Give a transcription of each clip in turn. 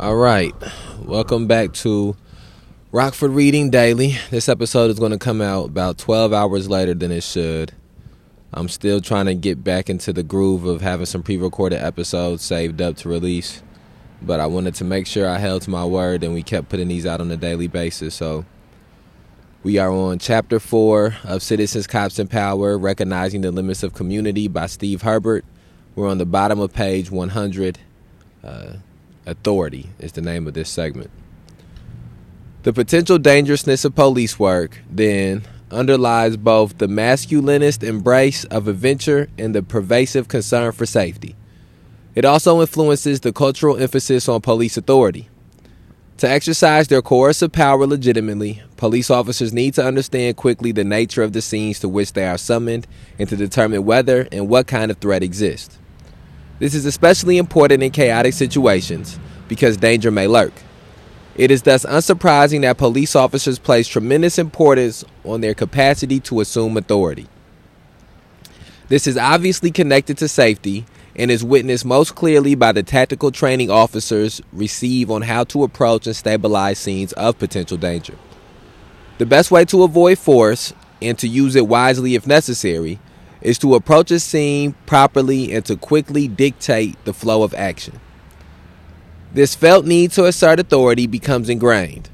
All right. Welcome back to Rockford Reading Daily. This episode is going to come out about 12 hours later than it should. I'm still trying to get back into the groove of having some pre recorded episodes saved up to release. But I wanted to make sure I held to my word and we kept putting these out on a daily basis. So we are on chapter four of Citizens, Cops, and Power Recognizing the Limits of Community by Steve Herbert. We're on the bottom of page 100. Uh, Authority is the name of this segment. The potential dangerousness of police work, then, underlies both the masculinist embrace of adventure and the pervasive concern for safety. It also influences the cultural emphasis on police authority. To exercise their coercive power legitimately, police officers need to understand quickly the nature of the scenes to which they are summoned and to determine whether and what kind of threat exists. This is especially important in chaotic situations because danger may lurk. It is thus unsurprising that police officers place tremendous importance on their capacity to assume authority. This is obviously connected to safety and is witnessed most clearly by the tactical training officers receive on how to approach and stabilize scenes of potential danger. The best way to avoid force and to use it wisely if necessary is to approach a scene properly and to quickly dictate the flow of action. This felt need to assert authority becomes ingrained.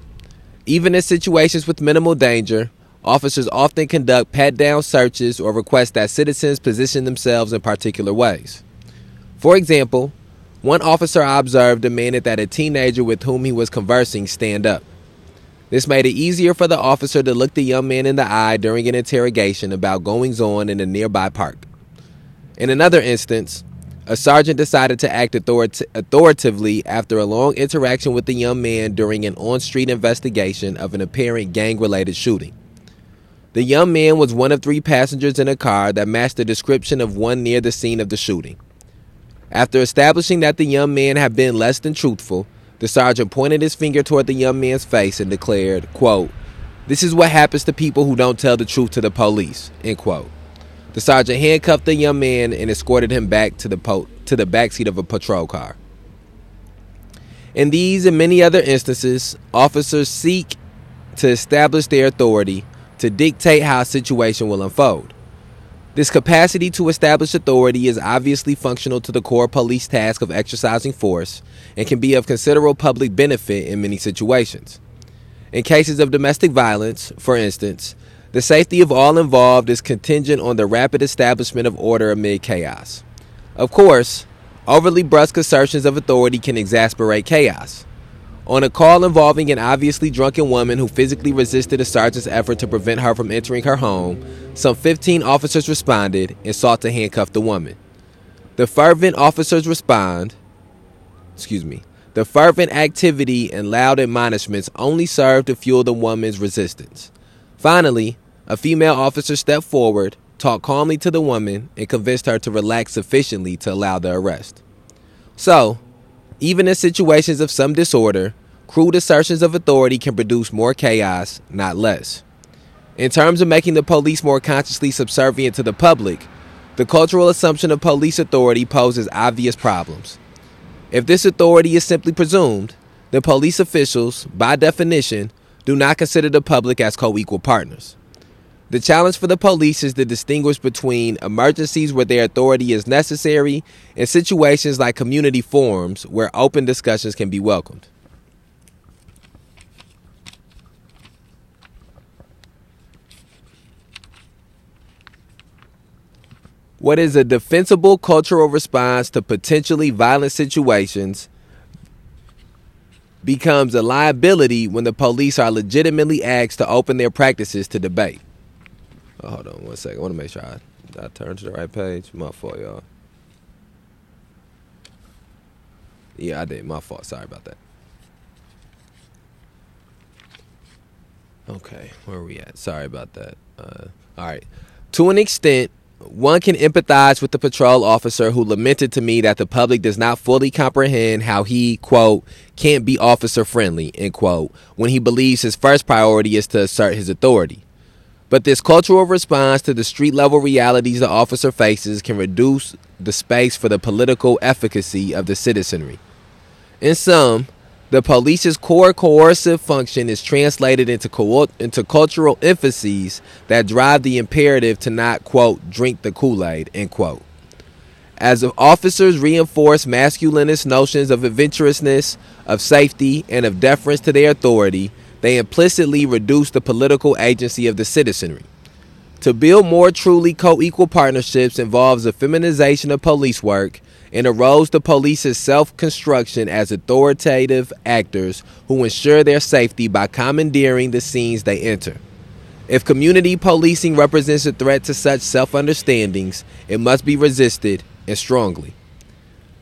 Even in situations with minimal danger, officers often conduct pat down searches or request that citizens position themselves in particular ways. For example, one officer I observed demanded that a teenager with whom he was conversing stand up. This made it easier for the officer to look the young man in the eye during an interrogation about goings on in a nearby park. In another instance, a sergeant decided to act authoritatively after a long interaction with the young man during an on street investigation of an apparent gang related shooting. The young man was one of three passengers in a car that matched the description of one near the scene of the shooting. After establishing that the young man had been less than truthful, the sergeant pointed his finger toward the young man's face and declared, quote, This is what happens to people who don't tell the truth to the police, end quote. The sergeant handcuffed the young man and escorted him back to the po- to the backseat of a patrol car. In these and many other instances, officers seek to establish their authority to dictate how a situation will unfold. This capacity to establish authority is obviously functional to the core police task of exercising force and can be of considerable public benefit in many situations. In cases of domestic violence, for instance, the safety of all involved is contingent on the rapid establishment of order amid chaos. Of course, overly brusque assertions of authority can exasperate chaos. On a call involving an obviously drunken woman who physically resisted a sergeant's effort to prevent her from entering her home, some 15 officers responded and sought to handcuff the woman. The fervent officers respond, excuse me, the fervent activity and loud admonishments only served to fuel the woman's resistance. Finally, a female officer stepped forward, talked calmly to the woman, and convinced her to relax sufficiently to allow the arrest. So, even in situations of some disorder, crude assertions of authority can produce more chaos, not less. In terms of making the police more consciously subservient to the public, the cultural assumption of police authority poses obvious problems. If this authority is simply presumed, then police officials, by definition, do not consider the public as co equal partners. The challenge for the police is to distinguish between emergencies where their authority is necessary and situations like community forums where open discussions can be welcomed. What is a defensible cultural response to potentially violent situations becomes a liability when the police are legitimately asked to open their practices to debate. Oh, hold on one second. I want to make sure I, I turn to the right page. My fault, y'all. Yeah, I did. My fault. Sorry about that. Okay, where are we at? Sorry about that. Uh, all right. To an extent, one can empathize with the patrol officer who lamented to me that the public does not fully comprehend how he, quote, can't be officer friendly, end quote, when he believes his first priority is to assert his authority. But this cultural response to the street level realities the officer faces can reduce the space for the political efficacy of the citizenry. In sum, The police's core coercive function is translated into, co- into cultural emphases that drive the imperative to not, quote, drink the Kool Aid, end quote. As officers reinforce masculinist notions of adventurousness, of safety, and of deference to their authority, they implicitly reduce the political agency of the citizenry. To build more truly co equal partnerships involves a feminization of police work and erodes the police's self construction as authoritative actors who ensure their safety by commandeering the scenes they enter. If community policing represents a threat to such self understandings, it must be resisted and strongly.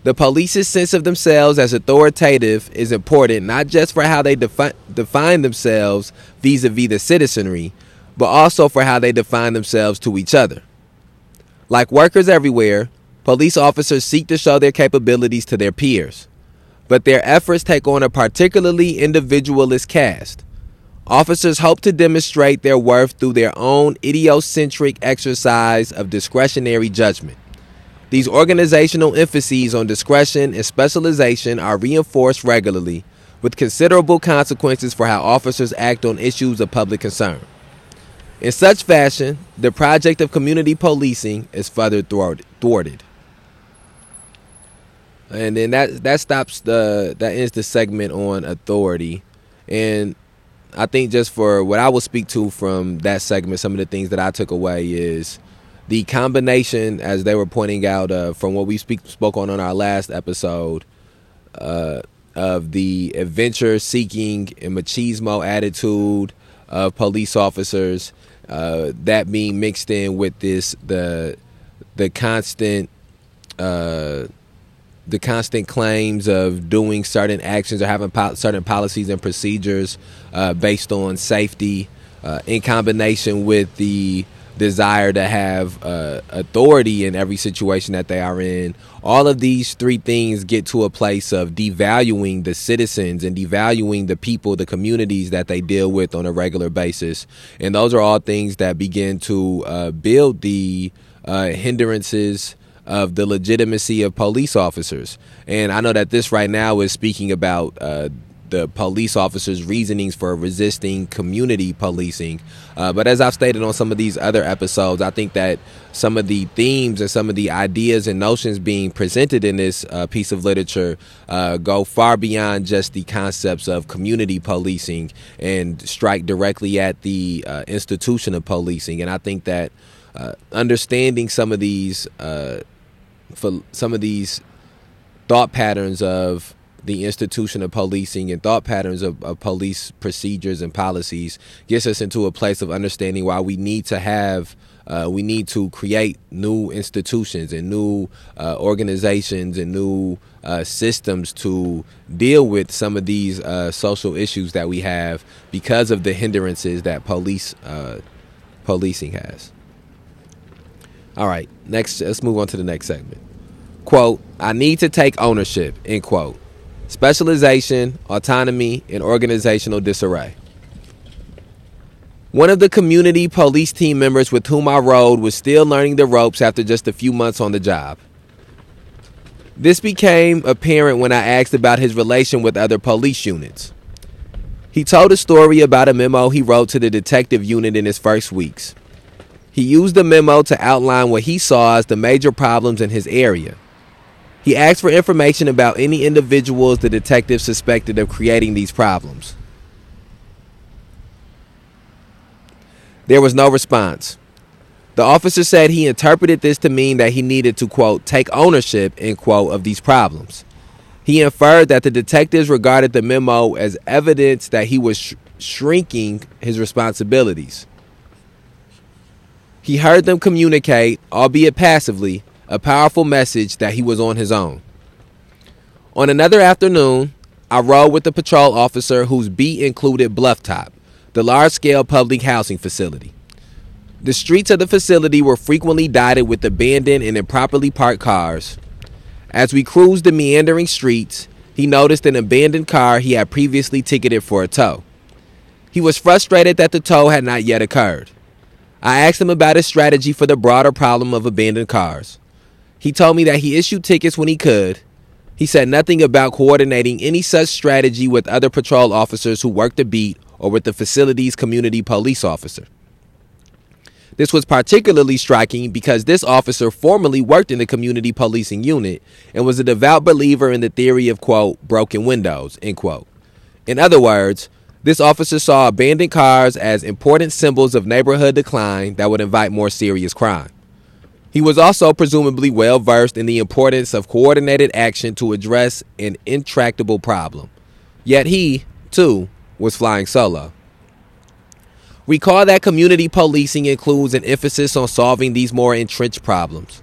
The police's sense of themselves as authoritative is important not just for how they defi- define themselves vis a vis the citizenry, but also for how they define themselves to each other. Like workers everywhere, Police officers seek to show their capabilities to their peers, but their efforts take on a particularly individualist cast. Officers hope to demonstrate their worth through their own idiocentric exercise of discretionary judgment. These organizational emphases on discretion and specialization are reinforced regularly, with considerable consequences for how officers act on issues of public concern. In such fashion, the project of community policing is further thwarted and then that that stops the that ends the segment on authority and i think just for what i will speak to from that segment some of the things that i took away is the combination as they were pointing out uh, from what we speak spoke on on our last episode uh, of the adventure seeking and machismo attitude of police officers uh, that being mixed in with this the the constant uh, the constant claims of doing certain actions or having po- certain policies and procedures uh, based on safety, uh, in combination with the desire to have uh, authority in every situation that they are in. All of these three things get to a place of devaluing the citizens and devaluing the people, the communities that they deal with on a regular basis. And those are all things that begin to uh, build the uh, hindrances of the legitimacy of police officers. And I know that this right now is speaking about uh, the police officers' reasonings for resisting community policing. Uh, but as I've stated on some of these other episodes, I think that some of the themes and some of the ideas and notions being presented in this uh, piece of literature uh, go far beyond just the concepts of community policing and strike directly at the uh, institution of policing. And I think that uh, understanding some of these uh, for some of these thought patterns of the institution of policing and thought patterns of, of, police procedures and policies gets us into a place of understanding why we need to have uh, we need to create new institutions and new uh, organizations and new uh, systems to deal with some of these uh, social issues that we have because of the hindrances that police uh, policing has. All right, next, let's move on to the next segment. Quote, I need to take ownership, end quote. Specialization, autonomy, and organizational disarray. One of the community police team members with whom I rode was still learning the ropes after just a few months on the job. This became apparent when I asked about his relation with other police units. He told a story about a memo he wrote to the detective unit in his first weeks. He used the memo to outline what he saw as the major problems in his area. He asked for information about any individuals the detective suspected of creating these problems. There was no response. The officer said he interpreted this to mean that he needed to, quote, take ownership, end quote, of these problems. He inferred that the detectives regarded the memo as evidence that he was sh- shrinking his responsibilities. He heard them communicate, albeit passively, a powerful message that he was on his own. On another afternoon, I rode with the patrol officer whose beat included Blufftop, the large scale public housing facility. The streets of the facility were frequently dotted with abandoned and improperly parked cars. As we cruised the meandering streets, he noticed an abandoned car he had previously ticketed for a tow. He was frustrated that the tow had not yet occurred. I asked him about his strategy for the broader problem of abandoned cars. He told me that he issued tickets when he could, He said nothing about coordinating any such strategy with other patrol officers who work the beat or with the facility's community police officer. This was particularly striking because this officer formerly worked in the community policing unit and was a devout believer in the theory of, quote, broken windows, end quote. In other words, this officer saw abandoned cars as important symbols of neighborhood decline that would invite more serious crime. He was also presumably well versed in the importance of coordinated action to address an intractable problem. Yet he, too, was flying solo. Recall that community policing includes an emphasis on solving these more entrenched problems.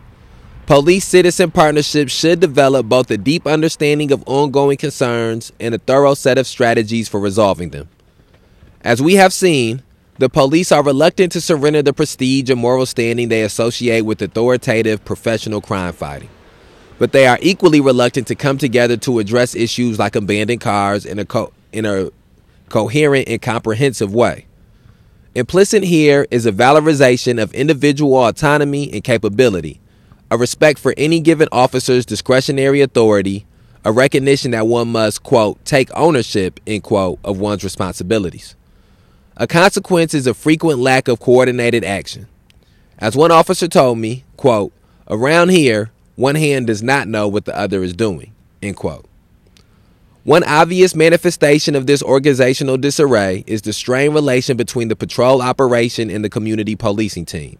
Police citizen partnerships should develop both a deep understanding of ongoing concerns and a thorough set of strategies for resolving them. As we have seen, the police are reluctant to surrender the prestige and moral standing they associate with authoritative professional crime fighting. But they are equally reluctant to come together to address issues like abandoned cars in a, co- in a coherent and comprehensive way. Implicit here is a valorization of individual autonomy and capability, a respect for any given officer's discretionary authority, a recognition that one must, quote, take ownership, end quote, of one's responsibilities. A consequence is a frequent lack of coordinated action. As one officer told me, quote, around here, one hand does not know what the other is doing, end quote. One obvious manifestation of this organizational disarray is the strained relation between the patrol operation and the community policing team.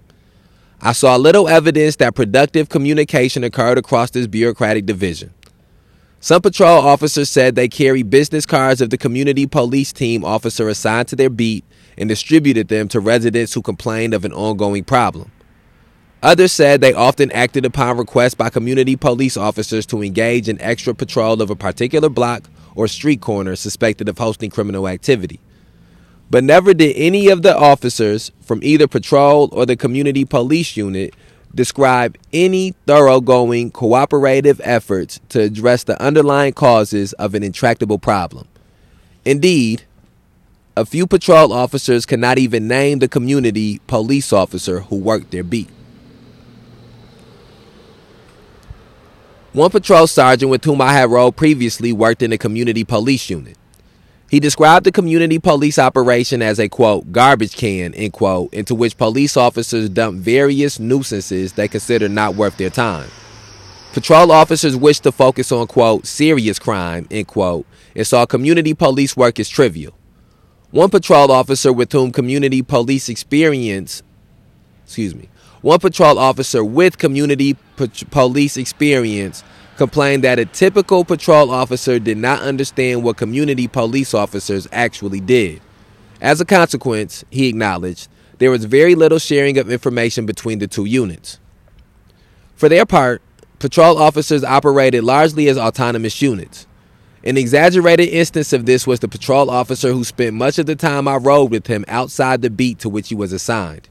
I saw little evidence that productive communication occurred across this bureaucratic division. Some patrol officers said they carried business cards of the community police team officer assigned to their beat and distributed them to residents who complained of an ongoing problem. Others said they often acted upon requests by community police officers to engage in extra patrol of a particular block or street corner suspected of hosting criminal activity. But never did any of the officers from either patrol or the community police unit describe any thoroughgoing cooperative efforts to address the underlying causes of an intractable problem. Indeed, a few patrol officers cannot even name the community police officer who worked their beat. One patrol sergeant with whom I had rode previously worked in the community police unit. He described the community police operation as a quote garbage can end quote into which police officers dump various nuisances they consider not worth their time. Patrol officers wish to focus on quote serious crime end quote and saw community police work as trivial. One patrol officer with whom community police experience excuse me one patrol officer with community police experience complained that a typical patrol officer did not understand what community police officers actually did. As a consequence, he acknowledged, there was very little sharing of information between the two units. For their part, patrol officers operated largely as autonomous units. An exaggerated instance of this was the patrol officer who spent much of the time I rode with him outside the beat to which he was assigned.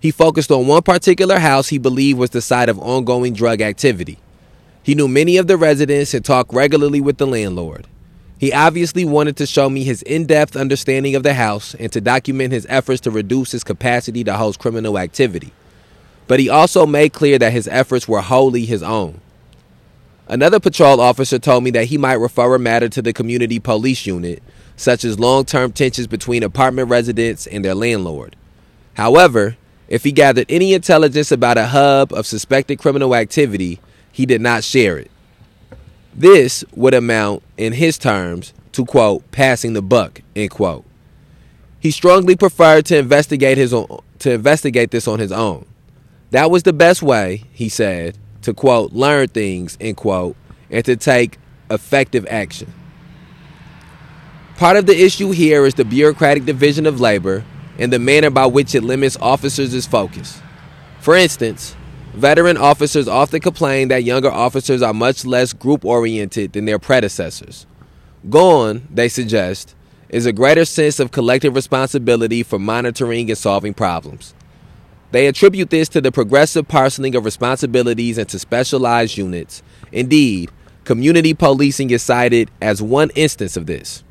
He focused on one particular house he believed was the site of ongoing drug activity. He knew many of the residents and talked regularly with the landlord. He obviously wanted to show me his in depth understanding of the house and to document his efforts to reduce his capacity to host criminal activity. But he also made clear that his efforts were wholly his own. Another patrol officer told me that he might refer a matter to the community police unit, such as long term tensions between apartment residents and their landlord. However, if he gathered any intelligence about a hub of suspected criminal activity, he did not share it. This would amount, in his terms, to quote, passing the buck, end quote. He strongly preferred to investigate his own, to investigate this on his own. That was the best way, he said, to quote, learn things, end quote, and to take effective action. Part of the issue here is the bureaucratic division of labor and the manner by which it limits officers' focus. For instance, veteran officers often complain that younger officers are much less group oriented than their predecessors. Gone, they suggest, is a greater sense of collective responsibility for monitoring and solving problems. They attribute this to the progressive parceling of responsibilities into specialized units. Indeed, community policing is cited as one instance of this.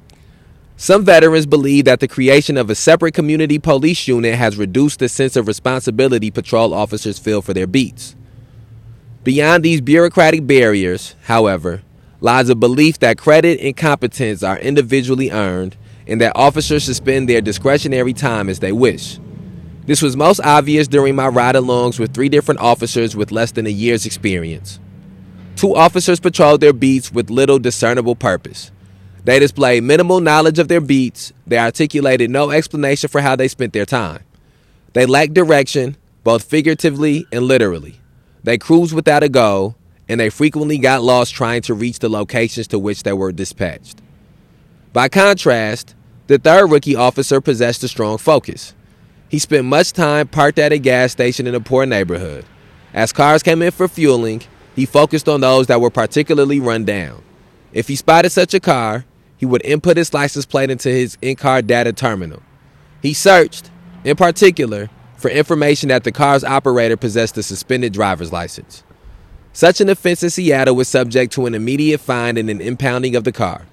Some veterans believe that the creation of a separate community police unit has reduced the sense of responsibility patrol officers feel for their beats. Beyond these bureaucratic barriers, however, lies a belief that credit and competence are individually earned and that officers should spend their discretionary time as they wish. This was most obvious during my ride alongs with three different officers with less than a year's experience. Two officers patrolled their beats with little discernible purpose. They displayed minimal knowledge of their beats, they articulated no explanation for how they spent their time. They lacked direction, both figuratively and literally. They cruised without a goal, and they frequently got lost trying to reach the locations to which they were dispatched. By contrast, the third rookie officer possessed a strong focus. He spent much time parked at a gas station in a poor neighborhood. As cars came in for fueling, he focused on those that were particularly run down. If he spotted such a car, he would input his license plate into his in car data terminal. He searched, in particular, for information that the car's operator possessed a suspended driver's license. Such an offense in Seattle was subject to an immediate fine and an impounding of the car.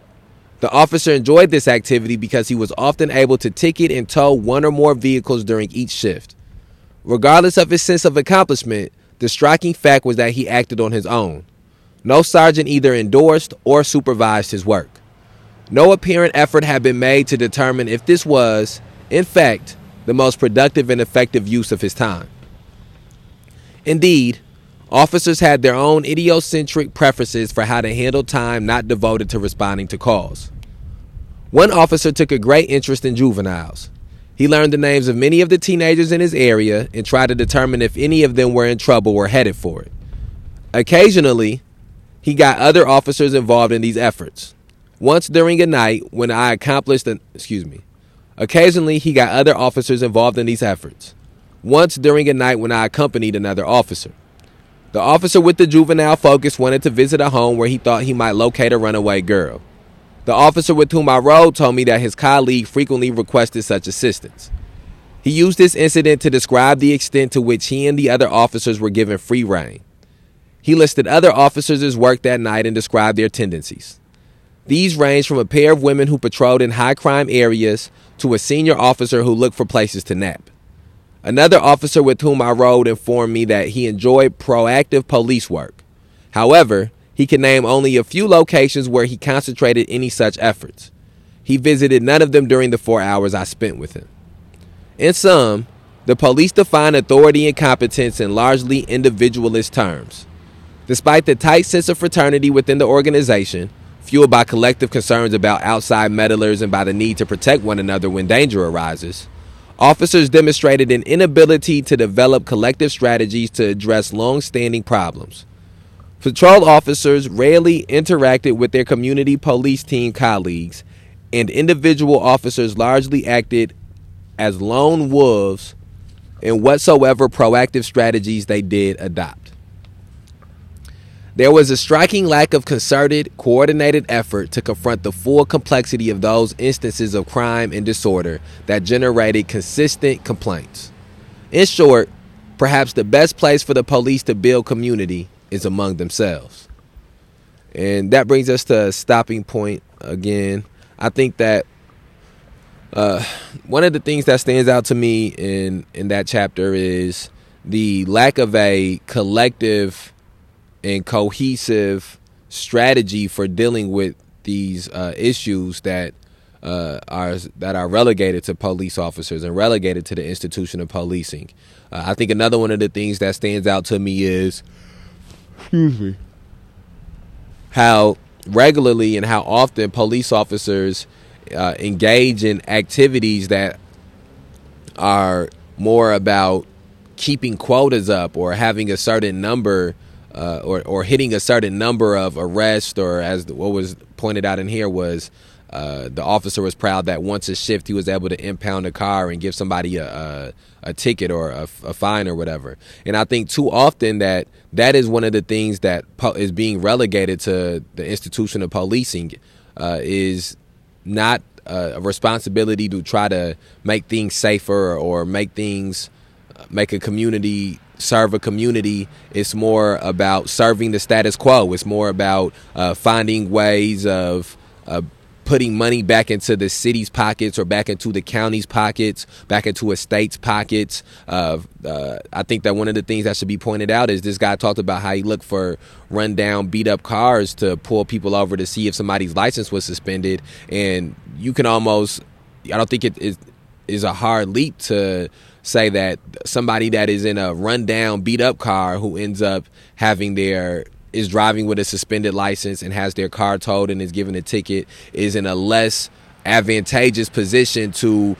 The officer enjoyed this activity because he was often able to ticket and tow one or more vehicles during each shift. Regardless of his sense of accomplishment, the striking fact was that he acted on his own. No sergeant either endorsed or supervised his work. No apparent effort had been made to determine if this was, in fact, the most productive and effective use of his time. Indeed, officers had their own idiosyncratic preferences for how to handle time not devoted to responding to calls. One officer took a great interest in juveniles. He learned the names of many of the teenagers in his area and tried to determine if any of them were in trouble or headed for it. Occasionally, he got other officers involved in these efforts. Once during a night when I accomplished an excuse me, Occasionally, he got other officers involved in these efforts. Once during a night when I accompanied another officer. The officer with the juvenile focus wanted to visit a home where he thought he might locate a runaway girl. The officer with whom I rode told me that his colleague frequently requested such assistance. He used this incident to describe the extent to which he and the other officers were given free rein. He listed other officers' work that night and described their tendencies. These range from a pair of women who patrolled in high crime areas to a senior officer who looked for places to nap. Another officer with whom I rode informed me that he enjoyed proactive police work. However, he could name only a few locations where he concentrated any such efforts. He visited none of them during the four hours I spent with him. In sum, the police define authority and competence in largely individualist terms. Despite the tight sense of fraternity within the organization, fueled by collective concerns about outside meddlers and by the need to protect one another when danger arises, officers demonstrated an inability to develop collective strategies to address long standing problems. Patrol officers rarely interacted with their community police team colleagues, and individual officers largely acted as lone wolves in whatsoever proactive strategies they did adopt. There was a striking lack of concerted, coordinated effort to confront the full complexity of those instances of crime and disorder that generated consistent complaints. In short, perhaps the best place for the police to build community is among themselves. And that brings us to a stopping point again. I think that uh, one of the things that stands out to me in in that chapter is the lack of a collective and cohesive strategy for dealing with these uh, issues that uh, are that are relegated to police officers and relegated to the institution of policing. Uh, I think another one of the things that stands out to me is, excuse me, how regularly and how often police officers uh, engage in activities that are more about keeping quotas up or having a certain number uh, or or hitting a certain number of arrests, or as the, what was pointed out in here was. Uh, the officer was proud that once a shift he was able to impound a car and give somebody a, a, a ticket or a, a, fine or whatever. And I think too often that that is one of the things that po- is being relegated to the institution of policing uh, is not a responsibility to try to make things safer or make things make a community serve a community. It's more about serving the status quo. It's more about uh, finding ways of uh, putting money back into the city's pockets or back into the county's pockets, back into a state's pockets. Uh, I think that one of the things that should be pointed out is this guy talked about how he looked for rundown, beat up cars to pull people over to see if somebody's license was suspended. And you can almost, I don't think it is, is a hard leap to say that somebody that is in a rundown, beat up car who ends up having their is driving with a suspended license and has their car towed and is given a ticket is in a less advantageous position to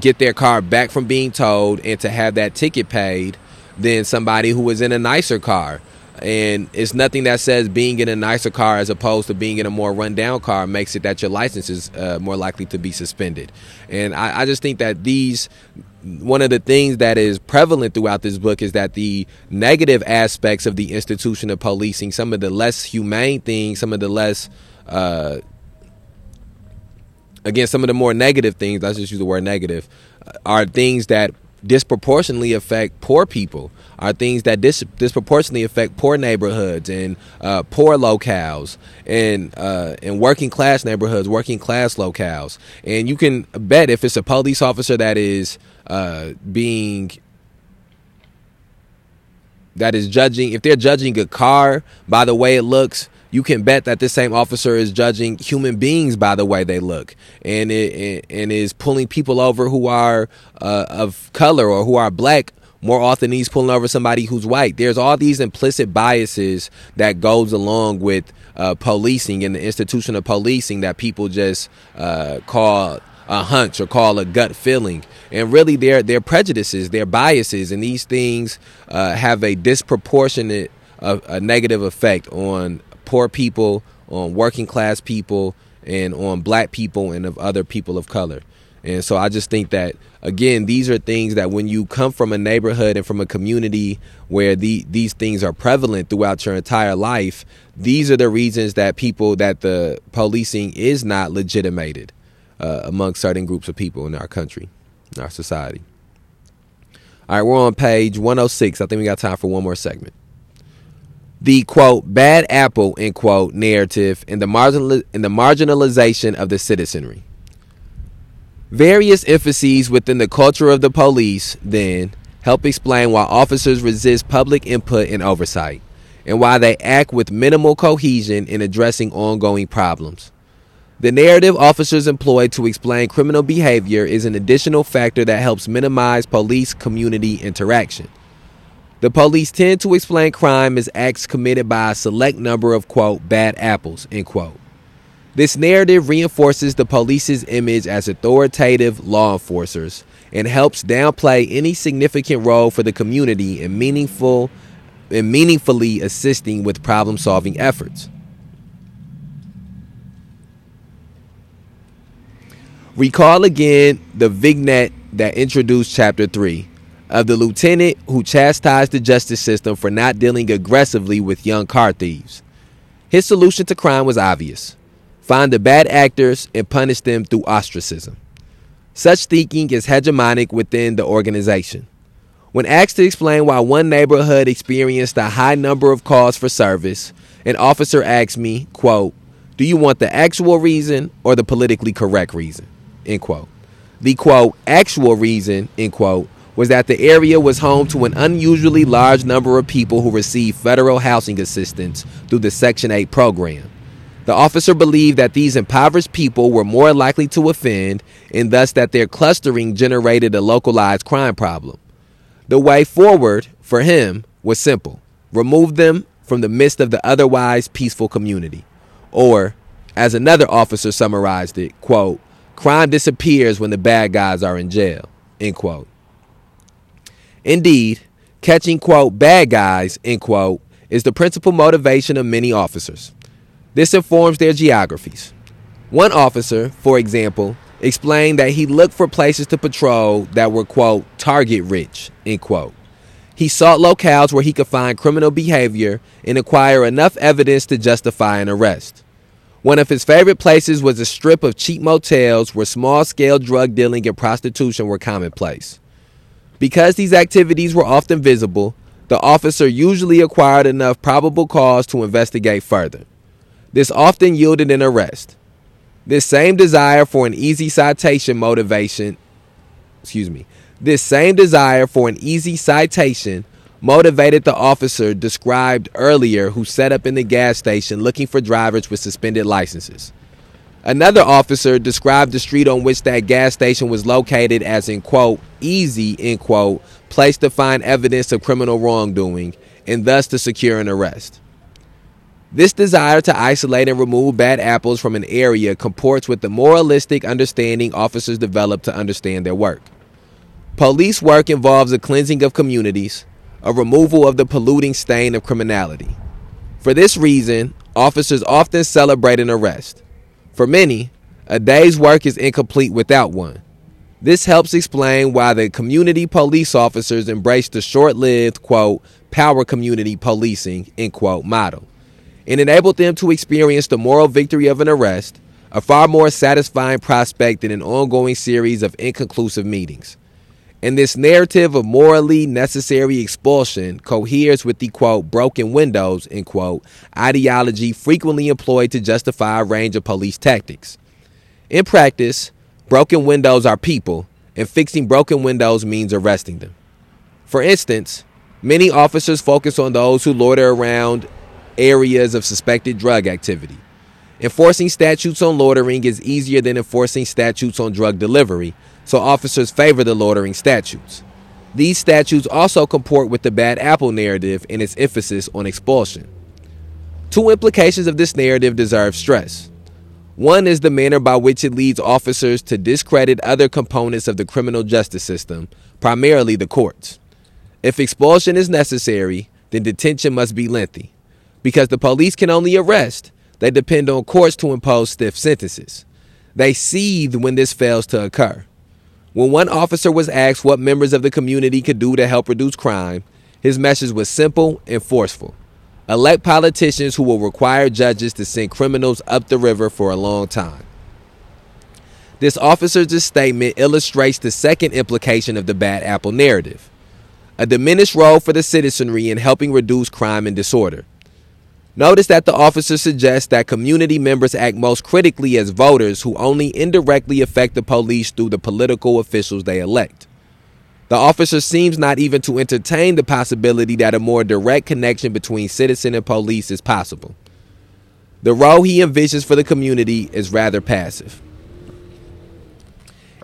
get their car back from being towed and to have that ticket paid than somebody who is in a nicer car. And it's nothing that says being in a nicer car as opposed to being in a more rundown car makes it that your license is uh, more likely to be suspended. And I, I just think that these one of the things that is prevalent throughout this book is that the negative aspects of the institution of policing, some of the less humane things, some of the less, uh, again, some of the more negative things, let's just use the word negative, uh, are things that disproportionately affect poor people are things that dis- disproportionately affect poor neighborhoods and uh, poor locales and uh, and working class neighborhoods, working class locales. And you can bet if it's a police officer that is uh, being that is judging if they're judging a car by the way it looks you can bet that this same officer is judging human beings by the way they look. And it, and is pulling people over who are uh, of color or who are black. More often than he's pulling over somebody who's white. There's all these implicit biases that goes along with uh, policing and the institution of policing that people just uh, call a hunch or call a gut feeling. And really they're, they're prejudices they're biases and these things uh, have a disproportionate uh, a negative effect on poor people, on working class people, and on black people and of other people of color. And so I just think that again, these are things that when you come from a neighborhood and from a community where the these things are prevalent throughout your entire life, these are the reasons that people that the policing is not legitimated uh, among certain groups of people in our country, in our society. All right, we're on page 106. I think we got time for one more segment the quote bad apple end quote narrative and the marginal in the marginalization of the citizenry. Various emphases within the culture of the police then help explain why officers resist public input and oversight, and why they act with minimal cohesion in addressing ongoing problems. The narrative officers employ to explain criminal behavior is an additional factor that helps minimize police community interaction. The police tend to explain crime as acts committed by a select number of, quote, bad apples, end quote. This narrative reinforces the police's image as authoritative law enforcers and helps downplay any significant role for the community in meaningful in meaningfully assisting with problem-solving efforts. Recall again the vignette that introduced chapter 3 of the lieutenant who chastised the justice system for not dealing aggressively with young car thieves. His solution to crime was obvious find the bad actors and punish them through ostracism. Such thinking is hegemonic within the organization. When asked to explain why one neighborhood experienced a high number of calls for service, an officer asked me, quote, Do you want the actual reason or the politically correct reason? End quote. The quote, actual reason, end quote, was that the area was home to an unusually large number of people who received federal housing assistance through the Section 8 program. The officer believed that these impoverished people were more likely to offend and thus that their clustering generated a localized crime problem. The way forward for him was simple remove them from the midst of the otherwise peaceful community. Or, as another officer summarized it, quote, crime disappears when the bad guys are in jail, end quote. Indeed, catching, quote, bad guys, end quote, is the principal motivation of many officers. This informs their geographies. One officer, for example, explained that he looked for places to patrol that were, quote, target rich, end quote. He sought locales where he could find criminal behavior and acquire enough evidence to justify an arrest. One of his favorite places was a strip of cheap motels where small scale drug dealing and prostitution were commonplace. Because these activities were often visible, the officer usually acquired enough probable cause to investigate further. This often yielded an arrest. This same desire for an easy citation motivation, excuse me, this same desire for an easy citation motivated the officer described earlier who set up in the gas station looking for drivers with suspended licenses. Another officer described the street on which that gas station was located as in quote easy end quote place to find evidence of criminal wrongdoing and thus to secure an arrest. This desire to isolate and remove bad apples from an area comports with the moralistic understanding officers develop to understand their work. Police work involves a cleansing of communities, a removal of the polluting stain of criminality. For this reason, officers often celebrate an arrest. For many, a day's work is incomplete without one. This helps explain why the community police officers embraced the short lived, quote, power community policing, end quote, model, and enabled them to experience the moral victory of an arrest, a far more satisfying prospect than an ongoing series of inconclusive meetings. And this narrative of morally necessary expulsion coheres with the quote, broken windows, end quote, ideology frequently employed to justify a range of police tactics. In practice, Broken windows are people, and fixing broken windows means arresting them. For instance, many officers focus on those who loiter around areas of suspected drug activity. Enforcing statutes on loitering is easier than enforcing statutes on drug delivery, so officers favor the loitering statutes. These statutes also comport with the bad apple narrative and its emphasis on expulsion. Two implications of this narrative deserve stress. One is the manner by which it leads officers to discredit other components of the criminal justice system, primarily the courts. If expulsion is necessary, then detention must be lengthy. Because the police can only arrest, they depend on courts to impose stiff sentences. They seethe when this fails to occur. When one officer was asked what members of the community could do to help reduce crime, his message was simple and forceful. Elect politicians who will require judges to send criminals up the river for a long time. This officer's statement illustrates the second implication of the bad apple narrative a diminished role for the citizenry in helping reduce crime and disorder. Notice that the officer suggests that community members act most critically as voters who only indirectly affect the police through the political officials they elect. The officer seems not even to entertain the possibility that a more direct connection between citizen and police is possible. The role he envisions for the community is rather passive.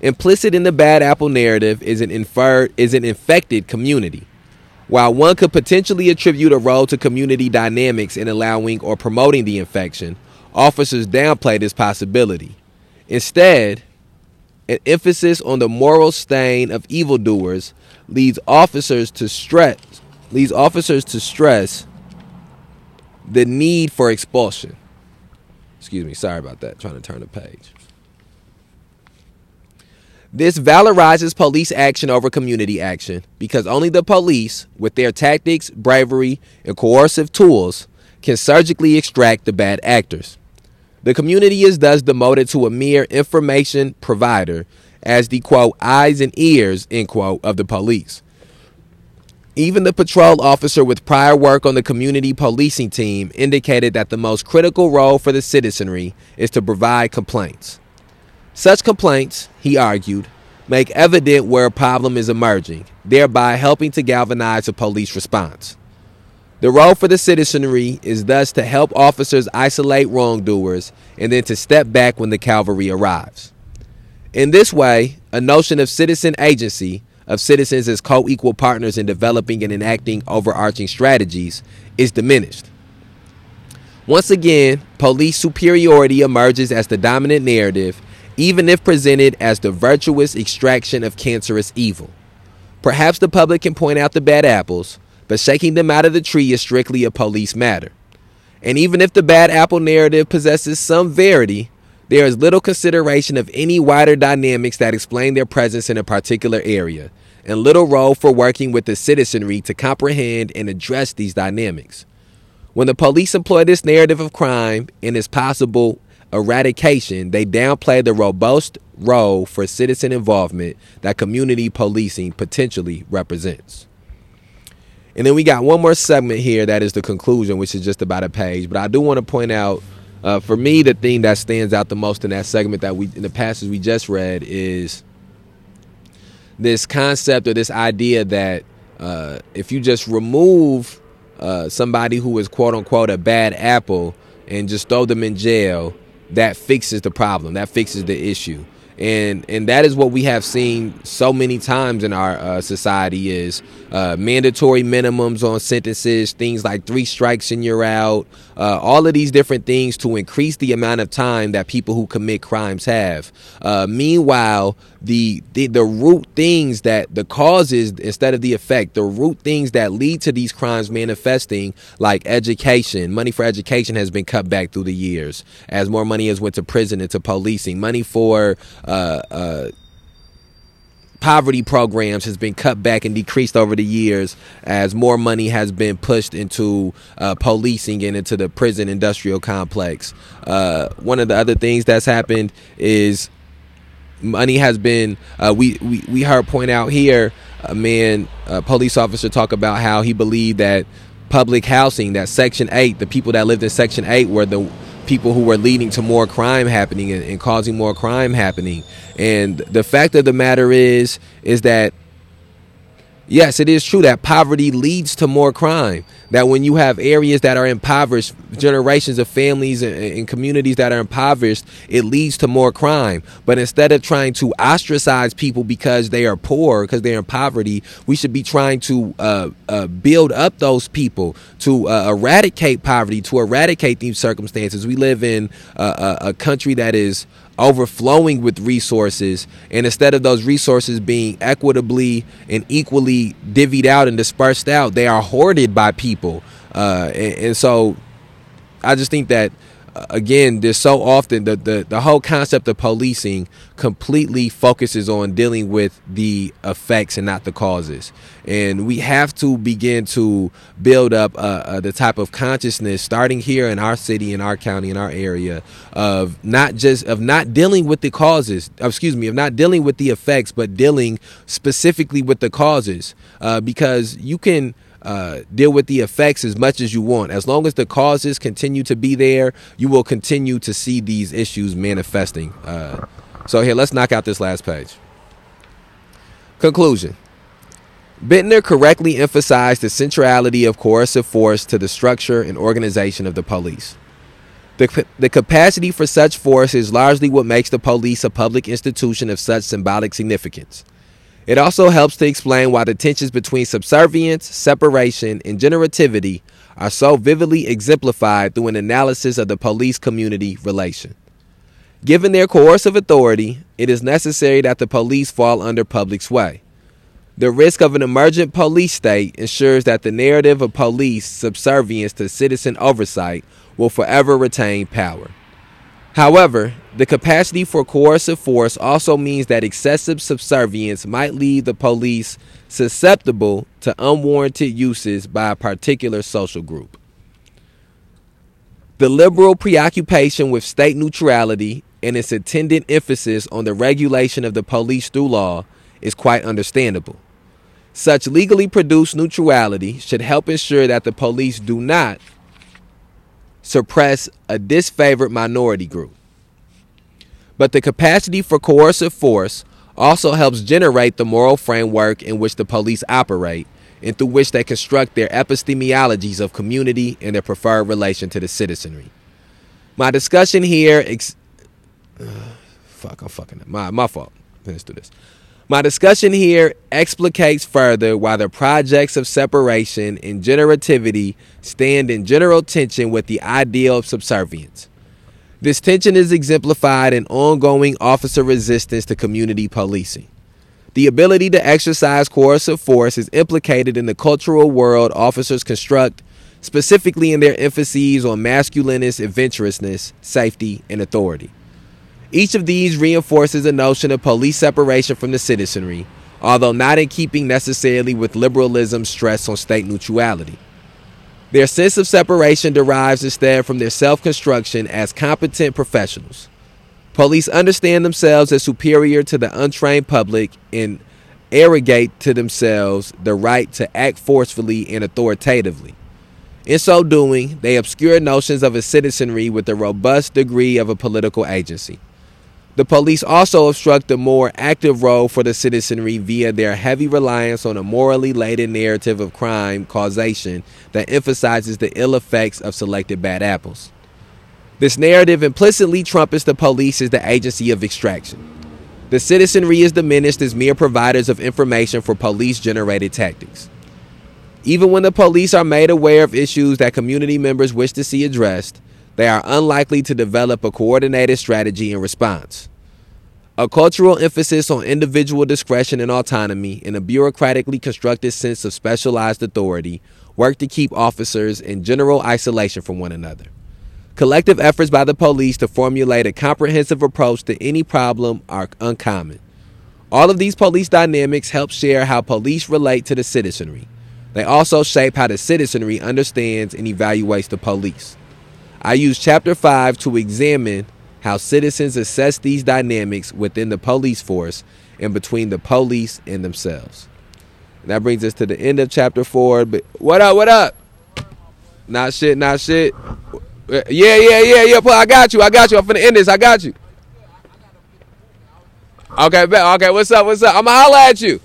Implicit in the bad apple narrative is an inferred is an infected community. While one could potentially attribute a role to community dynamics in allowing or promoting the infection, officers downplay this possibility. Instead, an emphasis on the moral stain of evildoers leads officers to stress leads officers to stress the need for expulsion. Excuse me, sorry about that. Trying to turn the page. This valorizes police action over community action because only the police, with their tactics, bravery, and coercive tools, can surgically extract the bad actors. The community is thus demoted to a mere information provider as the quote eyes and ears end quote of the police. Even the patrol officer with prior work on the community policing team indicated that the most critical role for the citizenry is to provide complaints. Such complaints, he argued, make evident where a problem is emerging, thereby helping to galvanize a police response. The role for the citizenry is thus to help officers isolate wrongdoers and then to step back when the cavalry arrives. In this way, a notion of citizen agency, of citizens as co equal partners in developing and enacting overarching strategies, is diminished. Once again, police superiority emerges as the dominant narrative, even if presented as the virtuous extraction of cancerous evil. Perhaps the public can point out the bad apples, but shaking them out of the tree is strictly a police matter. And even if the bad apple narrative possesses some verity, there is little consideration of any wider dynamics that explain their presence in a particular area, and little role for working with the citizenry to comprehend and address these dynamics. When the police employ this narrative of crime and its possible eradication, they downplay the robust role for citizen involvement that community policing potentially represents. And then we got one more segment here that is the conclusion, which is just about a page. But I do want to point out Uh, for me, the thing that stands out the most in that segment that we in the passage we just read is this concept or this idea that uh, if you just remove uh, somebody who is quote unquote a bad apple and just throw them in jail, that fixes the problem. That fixes the issue and and that is what we have seen so many times in our uh, society is uh, mandatory minimums on sentences, things like three strikes and you're out, uh, all of these different things to increase the amount of time that people who commit crimes have. Uh, meanwhile, the, the the root things that the causes instead of the effect, the root things that lead to these crimes manifesting, like education, money for education has been cut back through the years as more money has went to prison and to policing, money for uh, uh, poverty programs has been cut back and decreased over the years as more money has been pushed into uh, policing and into the prison industrial complex. Uh, one of the other things that's happened is money has been. Uh, we, we we heard point out here a man, a police officer, talk about how he believed that public housing, that Section Eight, the people that lived in Section Eight were the people who were leading to more crime happening and, and causing more crime happening. And the fact of the matter is, is that yes, it is true that poverty leads to more crime. That when you have areas that are impoverished, generations of families and, communities that are impoverished, it leads to more crime. But instead of trying to ostracize people because they are poor, because they're in poverty, we should be trying to uh, uh, build up those people, to uh, eradicate poverty, to eradicate these circumstances. We live in a, a country that is overflowing with resources and instead of those resources being equitably and equally divvied out and dispersed out they are hoarded by people. Uh, and, and so i just think that again, there's so often the, the, the whole concept of policing completely focuses on dealing with the effects and not the causes. And we have to begin to build up uh, uh, the type of consciousness, starting here in our city, in our county, in our area, of not just of not dealing with the causes. Excuse me, of not dealing with the effects, but dealing specifically with the causes. Uh, because you can uh, deal with the effects as much as you want. As long as the causes continue to be there, you will continue to see these issues manifesting. Uh, so, here, let's knock out this last page. Conclusion Bittner correctly emphasized the centrality of coercive force to the structure and organization of the police. The, the capacity for such force is largely what makes the police a public institution of such symbolic significance. It also helps to explain why the tensions between subservience, separation, and generativity are so vividly exemplified through an analysis of the police community relation. Given their coercive authority, it is necessary that the police fall under public sway. The risk of an emergent police state ensures that the narrative of police subservience to citizen oversight will forever retain power. However, the capacity for coercive force also means that excessive subservience might leave the police susceptible to unwarranted uses by a particular social group. The liberal preoccupation with state neutrality and its attendant emphasis on the regulation of the police through law is quite understandable. Such legally produced neutrality should help ensure that the police do not suppress a disfavored minority group. But the capacity for coercive force also helps generate the moral framework in which the police operate and through which they construct their epistemologies of community and their preferred relation to the citizenry. My discussion here, ex- uh, fuck, I'm fucking my my fault. Let's do this. My discussion here explicates further why the projects of separation and generativity stand in general tension with the ideal of subservience. This tension is exemplified in ongoing officer resistance to community policing. The ability to exercise coercive force is implicated in the cultural world officers construct, specifically in their emphases on masculinist adventurousness, safety, and authority. Each of these reinforces a notion of police separation from the citizenry, although not in keeping necessarily with liberalism's stress on state neutrality. Their sense of separation derives instead from their self construction as competent professionals. Police understand themselves as superior to the untrained public and arrogate to themselves the right to act forcefully and authoritatively. In so doing, they obscure notions of a citizenry with a robust degree of a political agency. The police also obstruct a more active role for the citizenry via their heavy reliance on a morally laden narrative of crime causation that emphasizes the ill effects of selected bad apples. This narrative implicitly trumpets the police as the agency of extraction. The citizenry is diminished as mere providers of information for police generated tactics. Even when the police are made aware of issues that community members wish to see addressed, they are unlikely to develop a coordinated strategy in response. A cultural emphasis on individual discretion and autonomy and a bureaucratically constructed sense of specialized authority work to keep officers in general isolation from one another. Collective efforts by the police to formulate a comprehensive approach to any problem are uncommon. All of these police dynamics help share how police relate to the citizenry. They also shape how the citizenry understands and evaluates the police. I use Chapter 5 to examine how citizens assess these dynamics within the police force and between the police and themselves. And that brings us to the end of Chapter 4. But what up, what up? Not shit, not shit. Yeah, yeah, yeah, yeah. I got you, I got you. I'm finna end this. I got you. Okay, okay. What's up? What's up? I'ma holla at you.